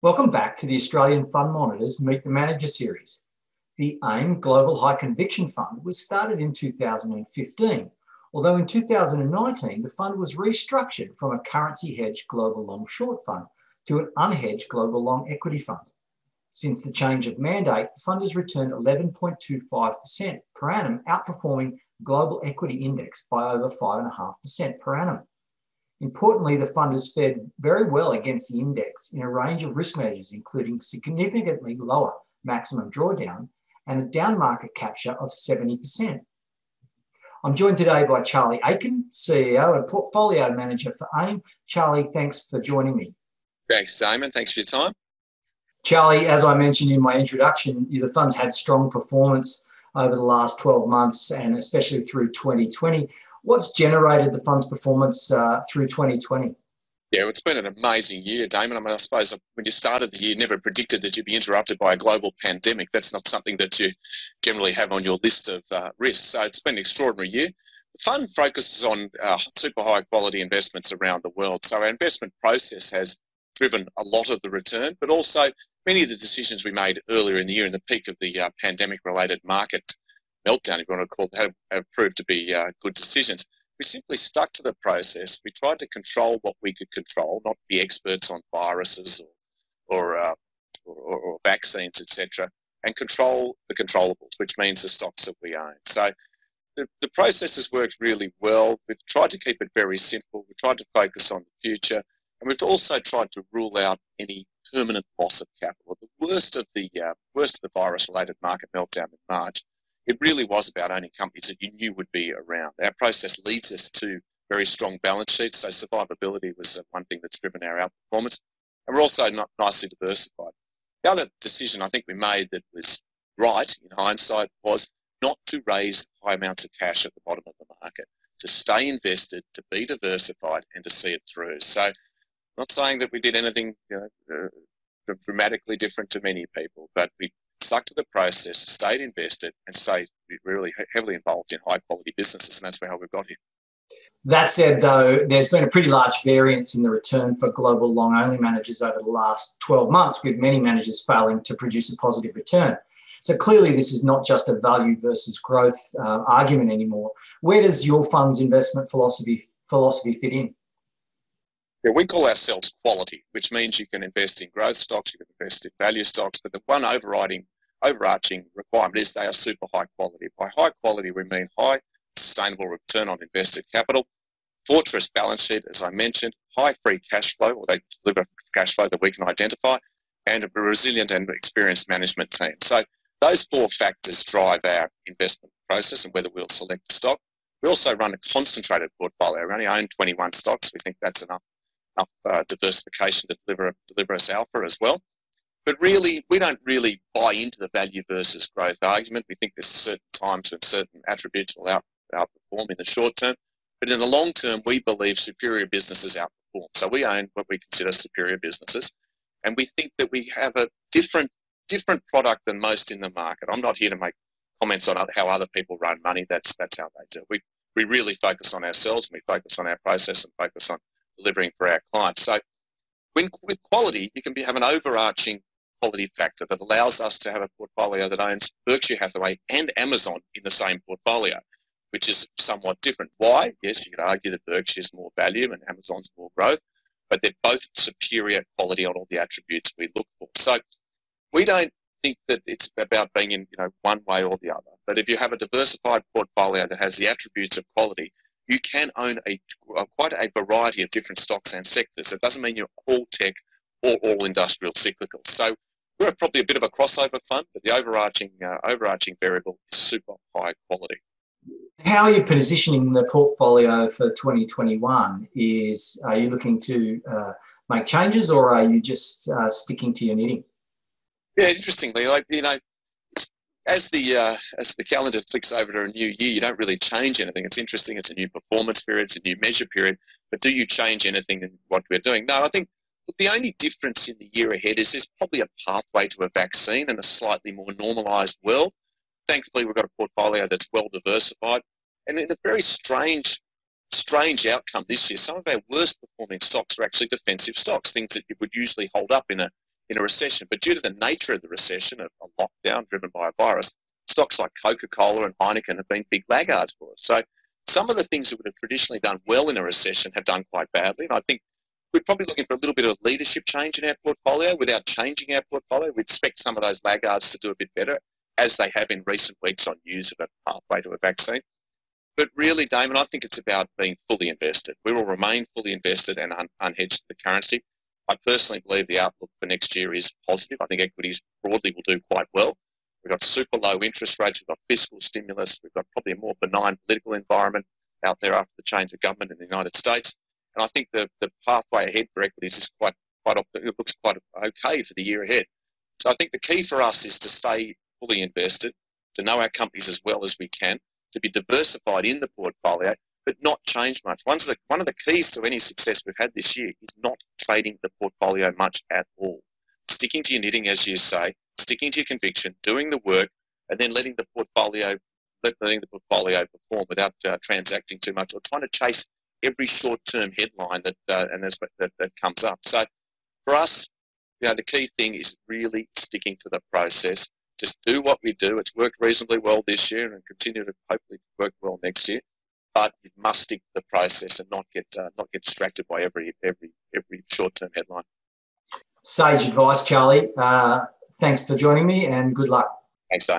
Welcome back to the Australian Fund Monitors Meet the Manager series. The AIM Global High Conviction Fund was started in 2015, although in 2019 the fund was restructured from a currency hedge global long short fund to an unhedged global long equity fund. Since the change of mandate, the fund has returned 11.25% per annum, outperforming global equity index by over 5.5% per annum. Importantly, the fund has fared very well against the index in a range of risk measures, including significantly lower maximum drawdown and a down market capture of 70%. I'm joined today by Charlie Aitken, CEO and Portfolio Manager for AIM. Charlie, thanks for joining me. Thanks, Damon. Thanks for your time. Charlie, as I mentioned in my introduction, the fund's had strong performance over the last 12 months and especially through 2020. What's generated the fund's performance uh, through 2020? Yeah, it's been an amazing year, Damon. I mean, I suppose when you started the year, never predicted that you'd be interrupted by a global pandemic. That's not something that you generally have on your list of uh, risks. So it's been an extraordinary year. The fund focuses on uh, super high quality investments around the world. So our investment process has driven a lot of the return, but also many of the decisions we made earlier in the year in the peak of the uh, pandemic related market meltdown, if you want to call it, have, proved to be uh, good decisions. We simply stuck to the process. We tried to control what we could control, not be experts on viruses or, or, uh, or, or vaccines, etc., and control the controllables, which means the stocks that we own. So the, the process has worked really well. We've tried to keep it very simple. We've tried to focus on the future. And we've also tried to rule out any permanent loss of capital. The worst of the uh, worst of the virus-related market meltdown in March it really was about owning companies that you knew would be around. Our process leads us to very strong balance sheets, so survivability was one thing that's driven our outperformance. And we're also not nicely diversified. The other decision I think we made that was right in hindsight was not to raise high amounts of cash at the bottom of the market, to stay invested, to be diversified, and to see it through. So, not saying that we did anything you know, uh, dramatically different to many people, but we stuck to the process, stayed invested, and stayed really heavily involved in high quality businesses. And that's how we've got here. That said, though, there's been a pretty large variance in the return for global long only managers over the last 12 months, with many managers failing to produce a positive return. So clearly, this is not just a value versus growth uh, argument anymore. Where does your fund's investment philosophy philosophy fit in? We call ourselves quality, which means you can invest in growth stocks, you can invest in value stocks, but the one overriding, overarching requirement is they are super high quality. By high quality, we mean high sustainable return on invested capital, fortress balance sheet, as I mentioned, high free cash flow, or they deliver cash flow that we can identify, and a resilient and experienced management team. So those four factors drive our investment process and whether we'll select a stock. We also run a concentrated portfolio. We only own 21 stocks. We think that's enough enough uh, diversification to deliver deliver us alpha as well. But really, we don't really buy into the value versus growth argument. We think there's certain times and certain attributes will out, outperform in the short term. But in the long term, we believe superior businesses outperform. So we own what we consider superior businesses. And we think that we have a different different product than most in the market. I'm not here to make comments on how other people run money. That's that's how they do. We we really focus on ourselves and we focus on our process and focus on delivering for our clients. So when, with quality, you can be, have an overarching quality factor that allows us to have a portfolio that owns Berkshire Hathaway and Amazon in the same portfolio, which is somewhat different. Why? Yes, you could argue that Berkshire is more value and Amazon's more growth, but they're both superior quality on all the attributes we look for. So we don't think that it's about being in you know one way or the other. But if you have a diversified portfolio that has the attributes of quality, you can own a, a, quite a variety of different stocks and sectors. It doesn't mean you're all tech or all industrial cyclical. So we're probably a bit of a crossover fund, but the overarching uh, overarching variable is super high quality. How are you positioning the portfolio for 2021? Is are you looking to uh, make changes, or are you just uh, sticking to your knitting? Yeah, interestingly, like you know, as the uh, as the calendar flicks over to a new year, you don't really change anything. It's interesting. It's a new performance period. It's a new measure period. But do you change anything in what we're doing? No, I think the only difference in the year ahead is there's probably a pathway to a vaccine and a slightly more normalised world. Thankfully, we've got a portfolio that's well diversified, and in a very strange strange outcome this year, some of our worst performing stocks are actually defensive stocks, things that you would usually hold up in a in a recession. But due to the nature of the recession, a, a lockdown driven by a virus, stocks like Coca-Cola and Heineken have been big laggards for us. So some of the things that would have traditionally done well in a recession have done quite badly. And I think we're probably looking for a little bit of leadership change in our portfolio without changing our portfolio. We expect some of those laggards to do a bit better, as they have in recent weeks on news of a pathway to a vaccine. But really, Damon, I think it's about being fully invested. We will remain fully invested and un- unhedged to the currency. I personally believe the outlook for next year is positive. I think equities broadly will do quite well. We've got super low interest rates. We've got fiscal stimulus. We've got probably a more benign political environment out there after the change of government in the United States. And I think the, the pathway ahead for equities is quite, quite, it looks quite okay for the year ahead. So I think the key for us is to stay fully invested, to know our companies as well as we can, to be diversified in the portfolio, but not change much. One of the, one of the keys to any success we've had this year is not trading the portfolio much at all. Sticking to your knitting, as you say, sticking to your conviction, doing the work, and then letting the portfolio letting the portfolio perform without uh, transacting too much or trying to chase every short-term headline that uh, and that, that comes up. So for us, you know, the key thing is really sticking to the process. Just do what we do. It's worked reasonably well this year and continue to hopefully work well next year. But you must stick to the process and not get uh, not get distracted by every every every short-term headline. Sage advice, Charlie. Uh, thanks for joining me, and good luck. Thanks, Simon.